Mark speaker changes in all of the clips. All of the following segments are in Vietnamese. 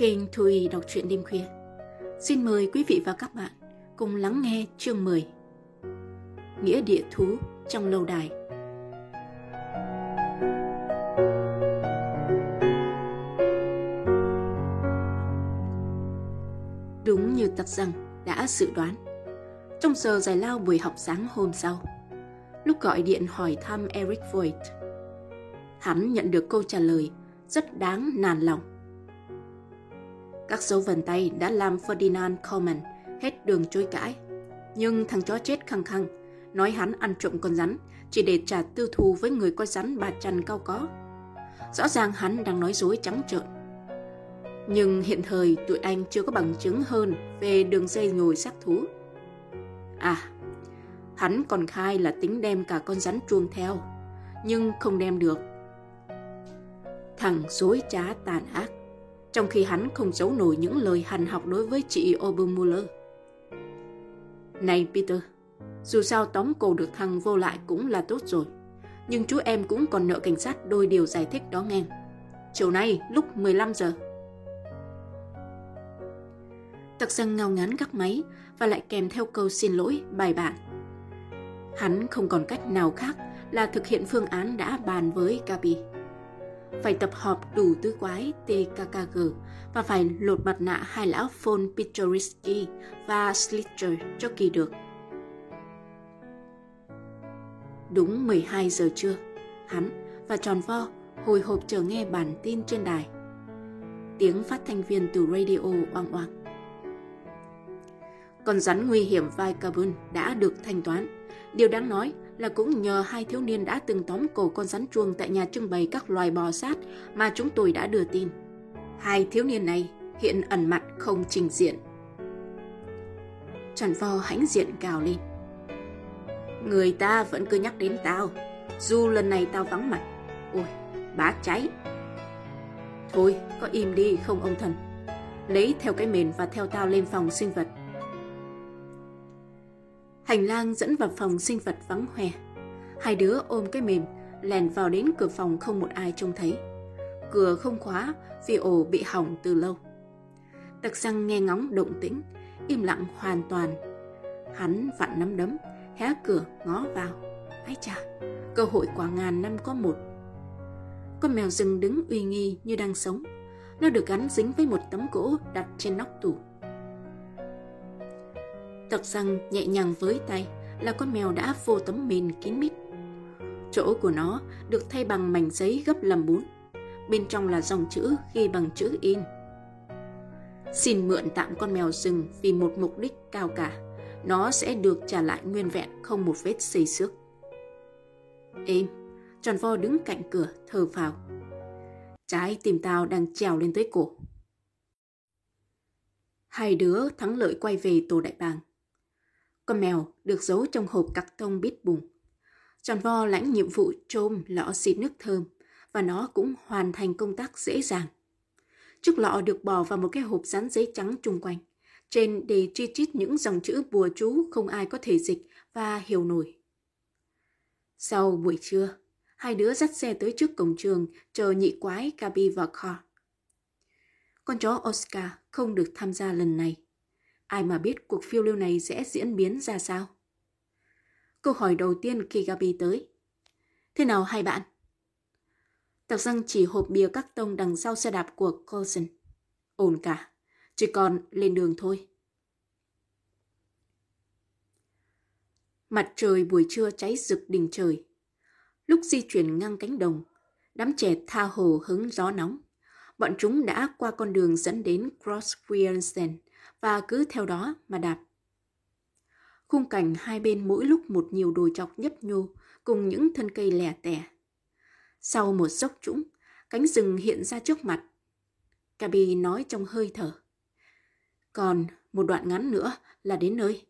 Speaker 1: kênh Thùy đọc truyện đêm khuya. Xin mời quý vị và các bạn cùng lắng nghe chương 10 Nghĩa địa thú trong lâu đài Đúng như tặc rằng đã dự đoán, Trong giờ giải lao buổi học sáng hôm sau, Lúc gọi điện hỏi thăm Eric Voigt, Hắn nhận được câu trả lời rất đáng nản lòng các dấu vân tay đã làm Ferdinand Coleman hết đường chối cãi. Nhưng thằng chó chết khăng khăng, nói hắn ăn trộm con rắn chỉ để trả tư thù với người coi rắn bà trần cao có. Rõ ràng hắn đang nói dối trắng trợn. Nhưng hiện thời tụi anh chưa có bằng chứng hơn về đường dây nhồi xác thú. À, hắn còn khai là tính đem cả con rắn chuông theo, nhưng không đem được. Thằng dối trá tàn ác trong khi hắn không giấu nổi những lời hành học đối với chị Obermuller. Này Peter, dù sao tóm cổ được thằng vô lại cũng là tốt rồi. Nhưng chú em cũng còn nợ cảnh sát đôi điều giải thích đó nghe. Chiều nay lúc 15 giờ. Tặc dân ngao ngán gắt máy và lại kèm theo câu xin lỗi bài bản. Hắn không còn cách nào khác là thực hiện phương án đã bàn với Gabi phải tập họp đủ tứ quái TKKG và phải lột mặt nạ hai lão Von Pichorisky và Slitcher cho kỳ được. Đúng 12 giờ trưa, hắn và tròn vo hồi hộp chờ nghe bản tin trên đài. Tiếng phát thanh viên từ radio oang oang. Con rắn nguy hiểm vai carbon đã được thanh toán. Điều đáng nói là cũng nhờ hai thiếu niên đã từng tóm cổ con rắn chuông tại nhà trưng bày các loài bò sát mà chúng tôi đã đưa tin. Hai thiếu niên này hiện ẩn mặt không trình diện. Trần Vo hãnh diện cào lên. Người ta vẫn cứ nhắc đến tao, dù lần này tao vắng mặt. Ôi, bá cháy. Thôi, có im đi không ông thần. Lấy theo cái mền và theo tao lên phòng sinh vật. Hành lang dẫn vào phòng sinh vật vắng hoe. Hai đứa ôm cái mềm, lèn vào đến cửa phòng không một ai trông thấy. Cửa không khóa vì ổ bị hỏng từ lâu. Tặc răng nghe ngóng động tĩnh, im lặng hoàn toàn. Hắn vặn nắm đấm, hé cửa ngó vào. Ái chà, cơ hội quả ngàn năm có một. Con mèo rừng đứng uy nghi như đang sống. Nó được gắn dính với một tấm gỗ đặt trên nóc tủ. Tặc rằng nhẹ nhàng với tay là con mèo đã vô tấm mền kín mít. Chỗ của nó được thay bằng mảnh giấy gấp làm bún. Bên trong là dòng chữ ghi bằng chữ in. Xin mượn tạm con mèo rừng vì một mục đích cao cả. Nó sẽ được trả lại nguyên vẹn không một vết xây xước. Êm, tròn vo đứng cạnh cửa thở phào. Trái tim tao đang trèo lên tới cổ. Hai đứa thắng lợi quay về tổ đại bàng. Con mèo được giấu trong hộp cắt tông bít bùng. Tròn vo lãnh nhiệm vụ trôm lọ xịt nước thơm và nó cũng hoàn thành công tác dễ dàng. Chiếc lọ được bỏ vào một cái hộp dán giấy trắng chung quanh. Trên đề chi chít những dòng chữ bùa chú không ai có thể dịch và hiểu nổi. Sau buổi trưa, hai đứa dắt xe tới trước cổng trường chờ nhị quái Gabi và Carl. Con chó Oscar không được tham gia lần này Ai mà biết cuộc phiêu lưu này sẽ diễn biến ra sao? Câu hỏi đầu tiên khi Gabi tới. Thế nào hai bạn? Tạc răng chỉ hộp bia các tông đằng sau xe đạp của Coulson. Ổn cả, chỉ còn lên đường thôi. Mặt trời buổi trưa cháy rực đỉnh trời. Lúc di chuyển ngang cánh đồng, đám trẻ tha hồ hứng gió nóng. Bọn chúng đã qua con đường dẫn đến Cross Friensen và cứ theo đó mà đạp. Khung cảnh hai bên mỗi lúc một nhiều đồi chọc nhấp nhô cùng những thân cây lẻ tẻ. Sau một dốc trũng, cánh rừng hiện ra trước mặt. Cabi nói trong hơi thở. Còn một đoạn ngắn nữa là đến nơi.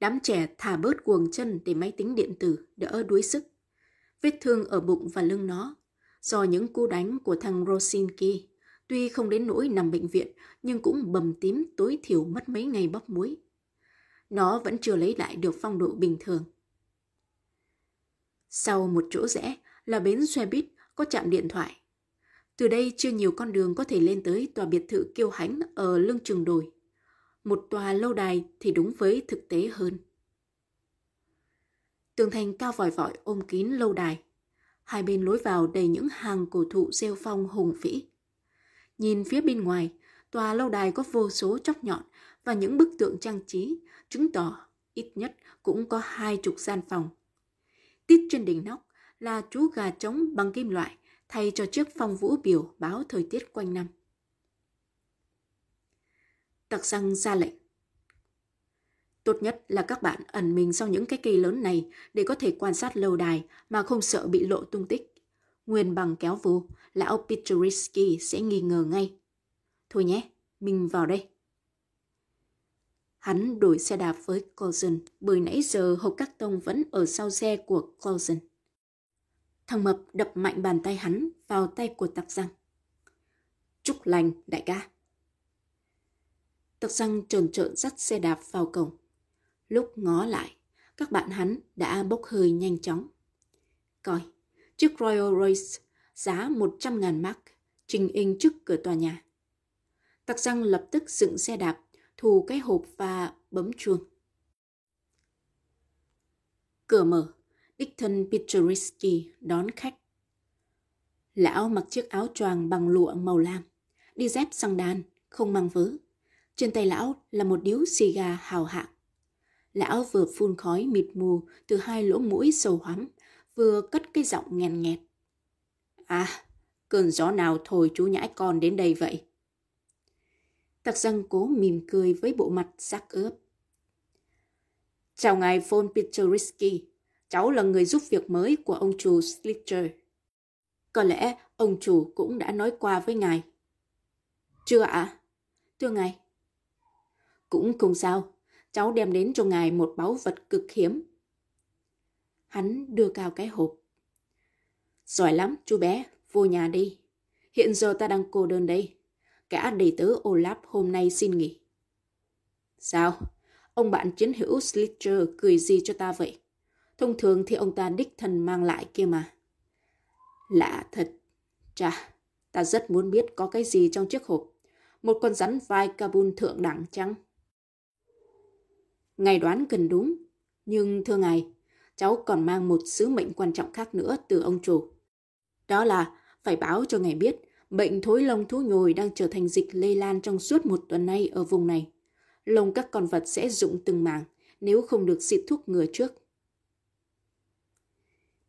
Speaker 1: Đám trẻ thả bớt cuồng chân để máy tính điện tử đỡ đuối sức. Vết thương ở bụng và lưng nó do những cú đánh của thằng Rosinki Tuy không đến nỗi nằm bệnh viện, nhưng cũng bầm tím tối thiểu mất mấy ngày bóc muối. Nó vẫn chưa lấy lại được phong độ bình thường. Sau một chỗ rẽ là bến xe buýt có chạm điện thoại. Từ đây chưa nhiều con đường có thể lên tới tòa biệt thự kiêu hãnh ở lưng trường đồi. Một tòa lâu đài thì đúng với thực tế hơn. Tường thành cao vòi vọi ôm kín lâu đài. Hai bên lối vào đầy những hàng cổ thụ rêu phong hùng vĩ. Nhìn phía bên ngoài, tòa lâu đài có vô số chóc nhọn và những bức tượng trang trí, chứng tỏ ít nhất cũng có hai chục gian phòng. Tít trên đỉnh nóc là chú gà trống bằng kim loại thay cho chiếc phong vũ biểu báo thời tiết quanh năm. Tặc răng ra lệnh. Tốt nhất là các bạn ẩn mình sau những cái cây lớn này để có thể quan sát lâu đài mà không sợ bị lộ tung tích. Nguyên bằng kéo vô, lão Petrorisky sẽ nghi ngờ ngay. Thôi nhé, mình vào đây. Hắn đổi xe đạp với Clausen bởi nãy giờ hộp các tông vẫn ở sau xe của Clausen. Thằng Mập đập mạnh bàn tay hắn vào tay của Tạc răng. Chúc lành, đại ca. Tạc răng trồn trợn dắt xe đạp vào cổng. Lúc ngó lại, các bạn hắn đã bốc hơi nhanh chóng. Coi, chiếc Royal Royce giá 100.000 mark trình in trước cửa tòa nhà. Tặc răng lập tức dựng xe đạp, thù cái hộp và bấm chuông. Cửa mở, đích thân Petrorisky đón khách. Lão mặc chiếc áo choàng bằng lụa màu lam, đi dép sang đan, không mang vớ. Trên tay lão là một điếu xì gà hào hạng. Lão vừa phun khói mịt mù từ hai lỗ mũi sâu hoắm, vừa cất cái giọng nghèn nghẹt. À, cơn gió nào thổi chú nhãi con đến đây vậy? Tặc răng cố mỉm cười với bộ mặt sắc ướp. Chào ngài Von Petrorisky, cháu là người giúp việc mới của ông chủ Slitcher. Có lẽ ông chủ cũng đã nói qua với ngài. Chưa ạ? À? Thưa ngài. Cũng không sao, cháu đem đến cho ngài một báu vật cực hiếm. Hắn đưa cao cái hộp. Giỏi lắm, chú bé, vô nhà đi. Hiện giờ ta đang cô đơn đây. Cả đầy tớ Olaf hôm nay xin nghỉ. Sao? Ông bạn chiến hữu Slitcher cười gì cho ta vậy? Thông thường thì ông ta đích thân mang lại kia mà. Lạ thật. Chà, ta rất muốn biết có cái gì trong chiếc hộp. Một con rắn vai Kabul thượng đẳng chăng? Ngài đoán gần đúng. Nhưng thưa ngài, cháu còn mang một sứ mệnh quan trọng khác nữa từ ông chủ. Đó là phải báo cho ngài biết bệnh thối lông thú nhồi đang trở thành dịch lây lan trong suốt một tuần nay ở vùng này. Lông các con vật sẽ rụng từng mảng nếu không được xịt thuốc ngừa trước.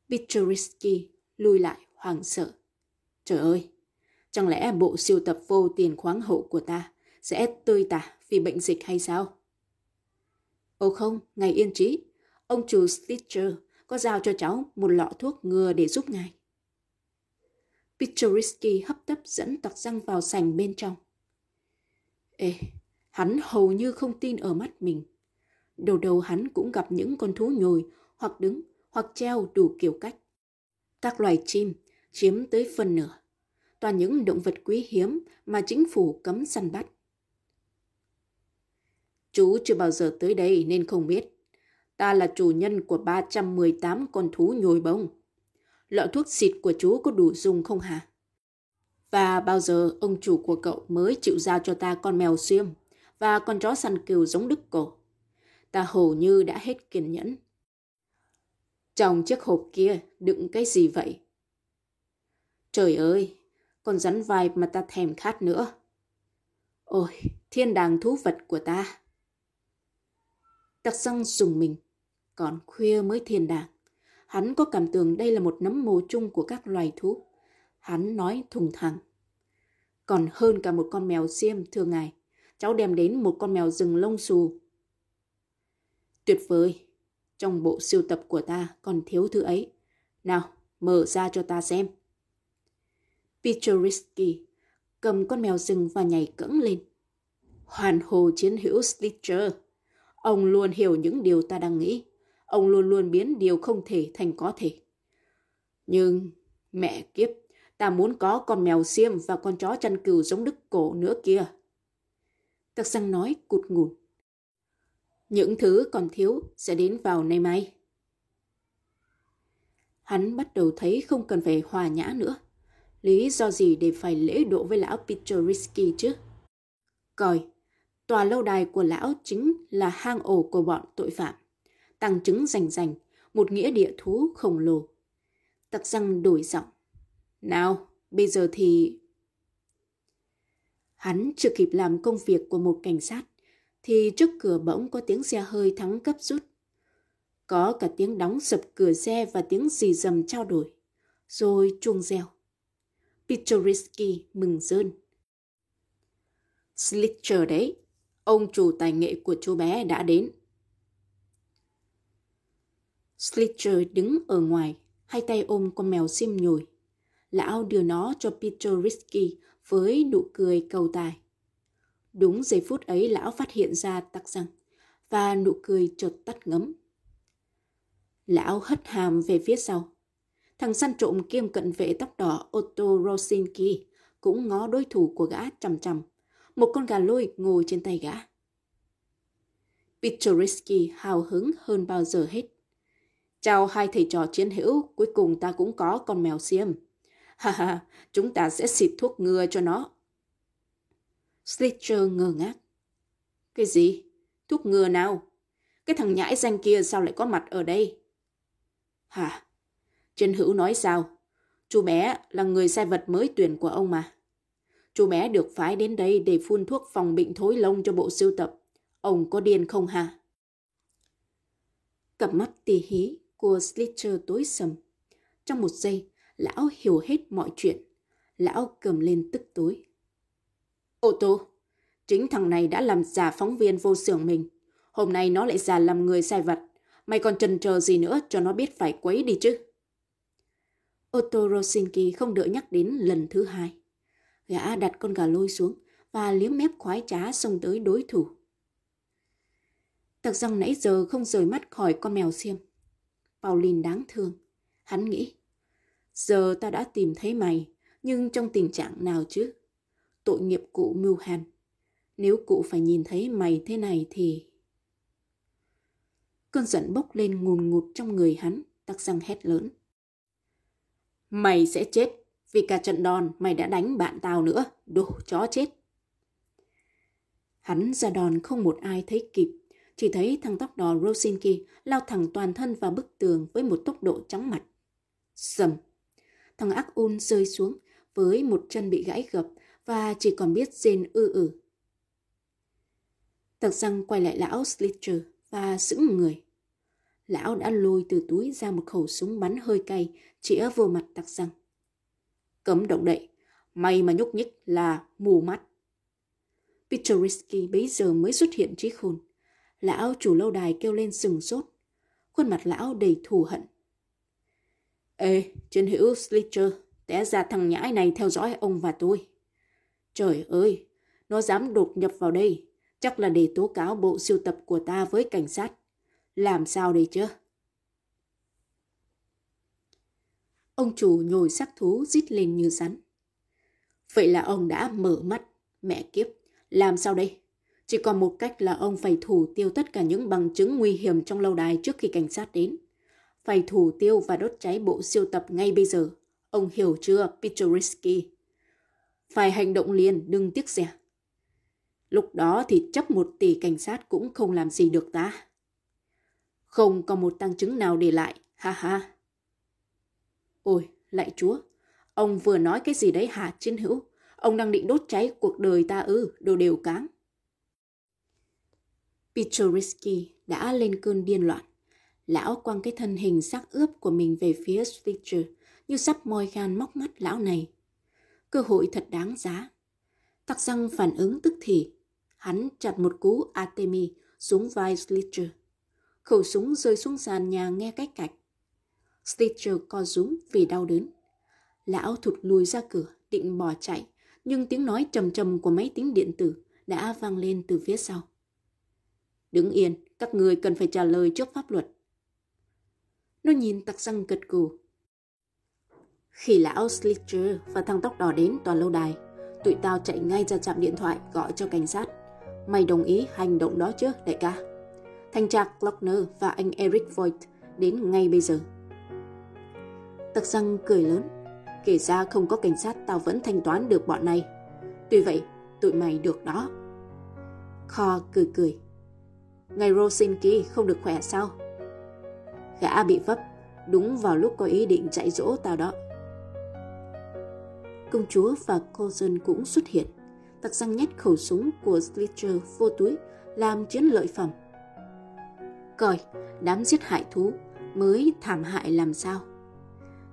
Speaker 1: Bichorisky lùi lại hoảng sợ. Trời ơi, chẳng lẽ bộ siêu tập vô tiền khoáng hậu của ta sẽ tươi tả vì bệnh dịch hay sao? Ồ không, ngài yên trí. Ông chủ Stitcher có giao cho cháu một lọ thuốc ngừa để giúp ngài. Pichorisky hấp tấp dẫn tặc răng vào sành bên trong. Ê, hắn hầu như không tin ở mắt mình. Đầu đầu hắn cũng gặp những con thú nhồi hoặc đứng hoặc treo đủ kiểu cách. Các loài chim chiếm tới phần nửa. Toàn những động vật quý hiếm mà chính phủ cấm săn bắt. Chú chưa bao giờ tới đây nên không biết. Ta là chủ nhân của 318 con thú nhồi bông. Lọ thuốc xịt của chú có đủ dùng không hả? Và bao giờ ông chủ của cậu mới chịu giao cho ta con mèo xiêm và con chó săn cừu giống đức cổ? Ta hầu như đã hết kiên nhẫn. Trong chiếc hộp kia đựng cái gì vậy? Trời ơi, con rắn vai mà ta thèm khát nữa. Ôi, thiên đàng thú vật của ta. Tặc răng dùng mình, còn khuya mới thiên đàng. Hắn có cảm tưởng đây là một nấm mồ chung của các loài thú. Hắn nói thùng thẳng. Còn hơn cả một con mèo xiêm, thưa ngài. Cháu đem đến một con mèo rừng lông xù. Tuyệt vời. Trong bộ siêu tập của ta còn thiếu thứ ấy. Nào, mở ra cho ta xem. Pichorisky cầm con mèo rừng và nhảy cẫng lên. Hoàn hồ chiến hữu Stitcher. Ông luôn hiểu những điều ta đang nghĩ. Ông luôn luôn biến điều không thể thành có thể. Nhưng, mẹ kiếp, ta muốn có con mèo xiêm và con chó chăn cừu giống đức cổ nữa kia. Tắc xăng nói cụt ngùn. Những thứ còn thiếu sẽ đến vào nay mai. Hắn bắt đầu thấy không cần phải hòa nhã nữa. Lý do gì để phải lễ độ với lão Pichorisky chứ? Coi, tòa lâu đài của lão chính là hang ổ của bọn tội phạm. Tăng chứng rành rành, một nghĩa địa thú khổng lồ. Tặc răng đổi giọng. Nào, bây giờ thì... Hắn chưa kịp làm công việc của một cảnh sát, thì trước cửa bỗng có tiếng xe hơi thắng cấp rút. Có cả tiếng đóng sập cửa xe và tiếng rì rầm trao đổi. Rồi chuông reo. Pichorisky mừng rơn. Slitcher đấy, ông chủ tài nghệ của chú bé đã đến. Slitcher đứng ở ngoài, hai tay ôm con mèo xiêm nhồi. Lão đưa nó cho Pichorisky với nụ cười cầu tài. Đúng giây phút ấy lão phát hiện ra tắc răng và nụ cười chợt tắt ngấm. Lão hất hàm về phía sau. Thằng săn trộm kiêm cận vệ tóc đỏ Otto Rosinki cũng ngó đối thủ của gã chằm chằm. Một con gà lôi ngồi trên tay gã. Pichorisky hào hứng hơn bao giờ hết. Chào hai thầy trò chiến hữu, cuối cùng ta cũng có con mèo xiêm. Ha ha, chúng ta sẽ xịt thuốc ngừa cho nó. Slitcher ngơ ngác. Cái gì? Thuốc ngừa nào? Cái thằng nhãi danh kia sao lại có mặt ở đây? Hả? chiến Hữu nói sao? Chú bé là người sai vật mới tuyển của ông mà. Chú bé được phái đến đây để phun thuốc phòng bệnh thối lông cho bộ sưu tập. Ông có điên không hả? Cặp mắt tì hí của Slitcher tối sầm. Trong một giây, lão hiểu hết mọi chuyện. Lão cầm lên tức tối. Ô tô, chính thằng này đã làm giả phóng viên vô xưởng mình. Hôm nay nó lại giả làm người sai vật. Mày còn chần chờ gì nữa cho nó biết phải quấy đi chứ. Otto Rosinki không đợi nhắc đến lần thứ hai. Gã đặt con gà lôi xuống và liếm mép khoái trá xông tới đối thủ. Tặc răng nãy giờ không rời mắt khỏi con mèo xiêm. Pauline đáng thương. Hắn nghĩ, giờ ta đã tìm thấy mày, nhưng trong tình trạng nào chứ? Tội nghiệp cụ mưu hàn. Nếu cụ phải nhìn thấy mày thế này thì... Cơn giận bốc lên ngùn ngụt trong người hắn, tắc răng hét lớn. Mày sẽ chết, vì cả trận đòn mày đã đánh bạn tao nữa, đồ chó chết. Hắn ra đòn không một ai thấy kịp, chỉ thấy thằng tóc đỏ Rosinki lao thẳng toàn thân vào bức tường với một tốc độ chóng mặt. Sầm! Thằng ác un rơi xuống với một chân bị gãy gập và chỉ còn biết rên ư ử. Tặc răng quay lại lão Slitcher và sững người. Lão đã lôi từ túi ra một khẩu súng bắn hơi cay, chĩa vô mặt tặc răng. Cấm động đậy, may mà nhúc nhích là mù mắt. Pichorisky bấy giờ mới xuất hiện trí khôn. Lão chủ lâu đài kêu lên sừng sốt. Khuôn mặt lão đầy thù hận. Ê, chân hữu Slitcher, té ra thằng nhãi này theo dõi ông và tôi. Trời ơi, nó dám đột nhập vào đây, chắc là để tố cáo bộ siêu tập của ta với cảnh sát. Làm sao đây chứ? Ông chủ nhồi sắc thú rít lên như rắn. Vậy là ông đã mở mắt, mẹ kiếp, làm sao đây? Chỉ còn một cách là ông phải thủ tiêu tất cả những bằng chứng nguy hiểm trong lâu đài trước khi cảnh sát đến. Phải thủ tiêu và đốt cháy bộ siêu tập ngay bây giờ. Ông hiểu chưa, Pichorisky? Phải hành động liền, đừng tiếc rẻ. Lúc đó thì chấp một tỷ cảnh sát cũng không làm gì được ta. Không còn một tăng chứng nào để lại, ha ha. Ôi, lại chúa, ông vừa nói cái gì đấy hả chiến hữu? Ông đang định đốt cháy cuộc đời ta ư, đồ đều cáng. Pichorisky đã lên cơn điên loạn. Lão quăng cái thân hình xác ướp của mình về phía Stitcher như sắp moi gan móc mắt lão này. Cơ hội thật đáng giá. Tắc răng phản ứng tức thì. Hắn chặt một cú Artemi xuống vai Stitcher. Khẩu súng rơi xuống sàn nhà nghe cách cạch. Stitcher co rúm vì đau đớn. Lão thụt lùi ra cửa, định bỏ chạy, nhưng tiếng nói trầm trầm của máy tính điện tử đã vang lên từ phía sau. Đứng yên, các người cần phải trả lời trước pháp luật. Nó nhìn tặc răng gật gù. Khi lão Slitcher và thằng tóc đỏ đến tòa lâu đài, tụi tao chạy ngay ra trạm điện thoại gọi cho cảnh sát. Mày đồng ý hành động đó chứ, đại ca? Thanh tra Glockner và anh Eric Voigt đến ngay bây giờ. Tặc răng cười lớn. Kể ra không có cảnh sát tao vẫn thanh toán được bọn này. Tuy vậy, tụi mày được đó. Kho cười cười. Ngày Rosinki không được khỏe sao? Gã bị vấp, đúng vào lúc có ý định chạy dỗ tao đó. Công chúa và cô dân cũng xuất hiện. Tặc răng nhét khẩu súng của Slitcher vô túi làm chiến lợi phẩm. Coi, đám giết hại thú mới thảm hại làm sao.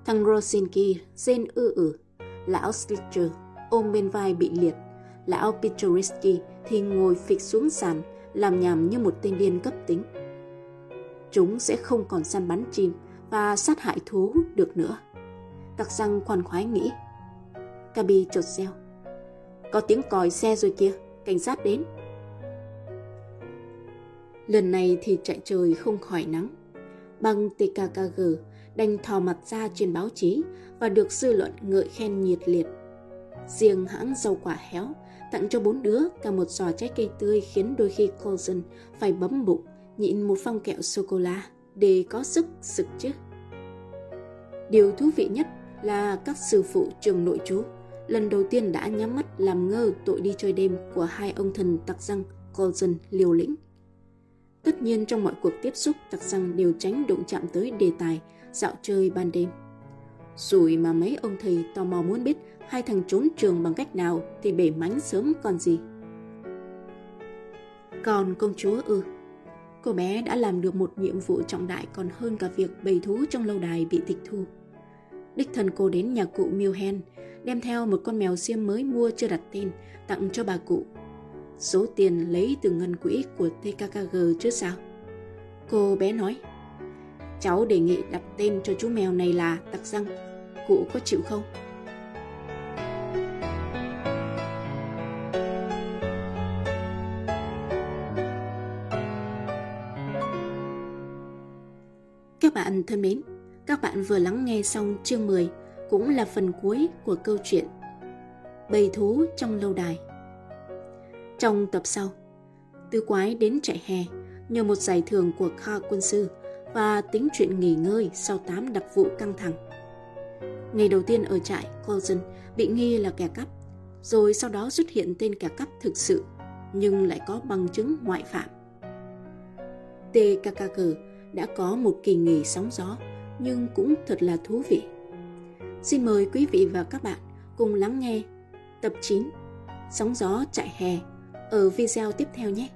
Speaker 1: Thằng Rosinki rên ư ử, lão Slitcher ôm bên vai bị liệt, lão Pichoriski thì ngồi phịch xuống sàn, làm nhảm như một tên điên cấp tính. Chúng sẽ không còn săn bắn chim và sát hại thú được nữa. Tặc răng khoan khoái nghĩ. Kabi chột reo. Có tiếng còi xe rồi kia, cảnh sát đến. Lần này thì chạy trời không khỏi nắng. Băng TKKG đành thò mặt ra trên báo chí và được dư luận ngợi khen nhiệt liệt. Riêng hãng rau quả héo tặng cho bốn đứa cả một giò trái cây tươi khiến đôi khi Colson phải bấm bụng, nhịn một phong kẹo sô-cô-la để có sức sực chứ. Điều thú vị nhất là các sư phụ trường nội chú lần đầu tiên đã nhắm mắt làm ngơ tội đi chơi đêm của hai ông thần tặc răng Colson liều lĩnh. Tất nhiên trong mọi cuộc tiếp xúc, tặc răng đều tránh đụng chạm tới đề tài, dạo chơi ban đêm. Rồi mà mấy ông thầy tò mò muốn biết hai thằng trốn trường bằng cách nào thì bể mánh sớm còn gì. Còn công chúa ư? Cô bé đã làm được một nhiệm vụ trọng đại còn hơn cả việc bầy thú trong lâu đài bị tịch thu. Đích thân cô đến nhà cụ Milhen, đem theo một con mèo xiêm mới mua chưa đặt tên, tặng cho bà cụ. Số tiền lấy từ ngân quỹ của TKKG chứ sao? Cô bé nói, cháu đề nghị đặt tên cho chú mèo này là Tặc Răng. Cụ có chịu không? Các bạn thân mến, các bạn vừa lắng nghe xong chương 10 cũng là phần cuối của câu chuyện Bầy thú trong lâu đài. Trong tập sau, từ Quái đến trại hè nhờ một giải thưởng của kha quân sư và tính chuyện nghỉ ngơi sau 8 đặc vụ căng thẳng. Ngày đầu tiên ở trại, Colson bị nghi là kẻ cắp, rồi sau đó xuất hiện tên kẻ cắp thực sự, nhưng lại có bằng chứng ngoại phạm. TKKG đã có một kỳ nghỉ sóng gió, nhưng cũng thật là thú vị. Xin mời quý vị và các bạn cùng lắng nghe tập 9 Sóng gió chạy hè ở video tiếp theo nhé.